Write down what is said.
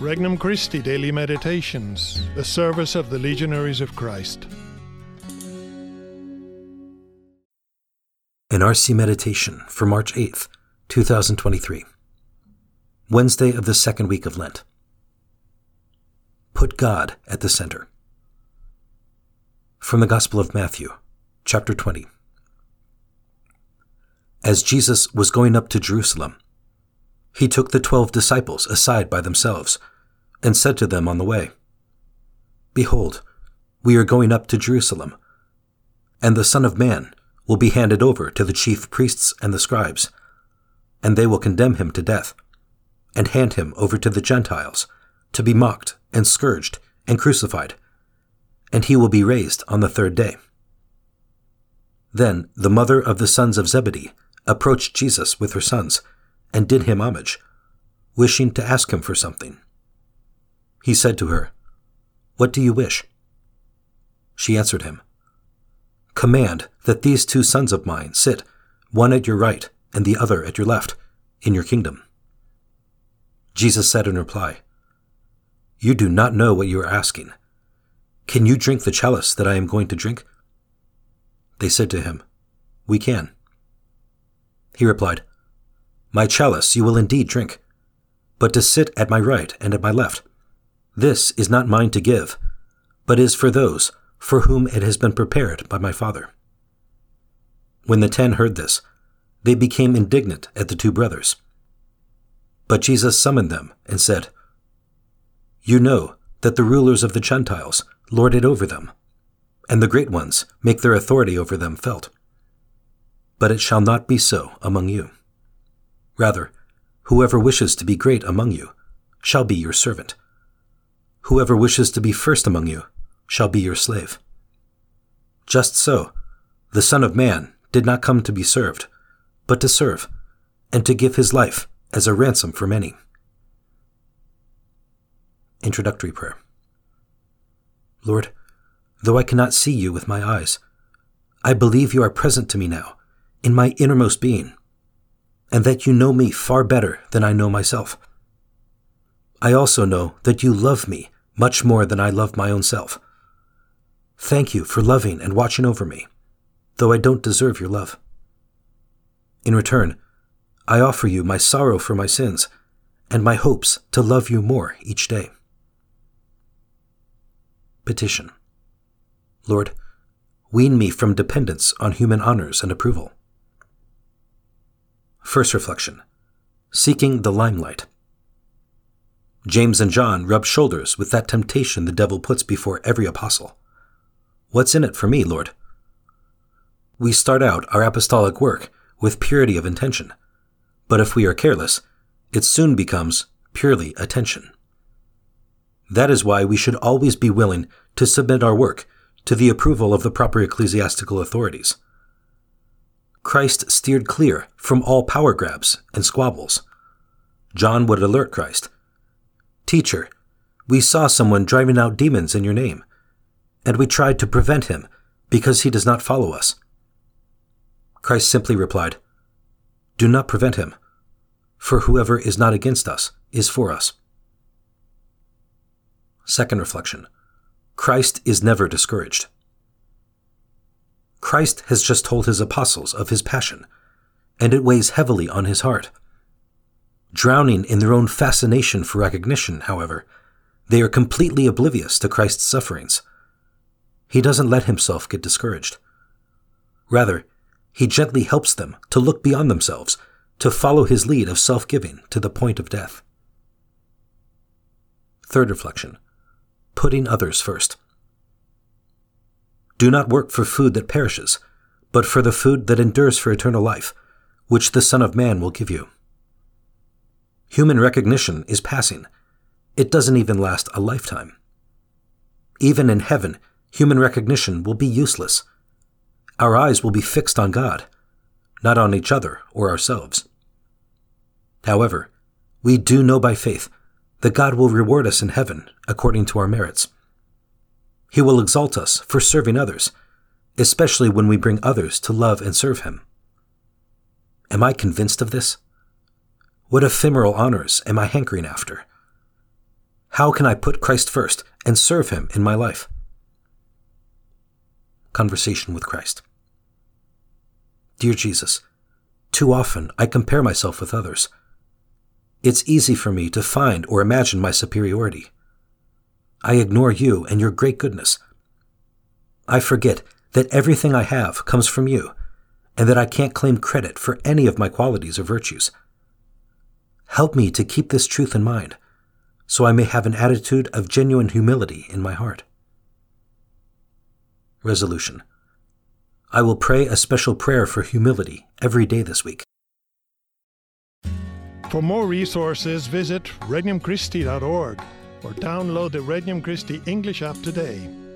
Regnum Christi Daily Meditations, the service of the Legionaries of Christ. An RC Meditation for March 8th, 2023. Wednesday of the second week of Lent. Put God at the center. From the Gospel of Matthew, chapter 20. As Jesus was going up to Jerusalem, he took the twelve disciples aside by themselves, and said to them on the way, Behold, we are going up to Jerusalem, and the Son of Man will be handed over to the chief priests and the scribes, and they will condemn him to death, and hand him over to the Gentiles, to be mocked and scourged and crucified, and he will be raised on the third day. Then the mother of the sons of Zebedee approached Jesus with her sons and did him homage, wishing to ask him for something. He said to her, What do you wish? She answered him, Command that these two sons of mine sit, one at your right and the other at your left, in your kingdom. Jesus said in reply, You do not know what you are asking. Can you drink the chalice that I am going to drink? They said to him, We can. He replied, my chalice you will indeed drink, but to sit at my right and at my left. This is not mine to give, but is for those for whom it has been prepared by my Father. When the ten heard this, they became indignant at the two brothers. But Jesus summoned them and said, You know that the rulers of the Gentiles lord it over them, and the great ones make their authority over them felt. But it shall not be so among you. Rather, whoever wishes to be great among you shall be your servant. Whoever wishes to be first among you shall be your slave. Just so, the Son of Man did not come to be served, but to serve, and to give his life as a ransom for many. Introductory Prayer Lord, though I cannot see you with my eyes, I believe you are present to me now, in my innermost being and that you know me far better than I know myself. I also know that you love me much more than I love my own self. Thank you for loving and watching over me, though I don't deserve your love. In return, I offer you my sorrow for my sins and my hopes to love you more each day. Petition Lord, wean me from dependence on human honors and approval. First reflection Seeking the limelight. James and John rub shoulders with that temptation the devil puts before every apostle. What's in it for me, Lord? We start out our apostolic work with purity of intention, but if we are careless, it soon becomes purely attention. That is why we should always be willing to submit our work to the approval of the proper ecclesiastical authorities. Christ steered clear from all power grabs and squabbles. John would alert Christ Teacher, we saw someone driving out demons in your name, and we tried to prevent him because he does not follow us. Christ simply replied, Do not prevent him, for whoever is not against us is for us. Second reflection Christ is never discouraged. Christ has just told his apostles of his passion, and it weighs heavily on his heart. Drowning in their own fascination for recognition, however, they are completely oblivious to Christ's sufferings. He doesn't let himself get discouraged. Rather, he gently helps them to look beyond themselves, to follow his lead of self giving to the point of death. Third reflection putting others first. Do not work for food that perishes, but for the food that endures for eternal life, which the Son of Man will give you. Human recognition is passing. It doesn't even last a lifetime. Even in heaven, human recognition will be useless. Our eyes will be fixed on God, not on each other or ourselves. However, we do know by faith that God will reward us in heaven according to our merits. He will exalt us for serving others, especially when we bring others to love and serve Him. Am I convinced of this? What ephemeral honors am I hankering after? How can I put Christ first and serve Him in my life? Conversation with Christ. Dear Jesus, too often I compare myself with others. It's easy for me to find or imagine my superiority. I ignore you and your great goodness. I forget that everything I have comes from you, and that I can't claim credit for any of my qualities or virtues. Help me to keep this truth in mind, so I may have an attitude of genuine humility in my heart. Resolution I will pray a special prayer for humility every day this week. For more resources, visit regnumchristi.org or download the Regnum Christi English app today.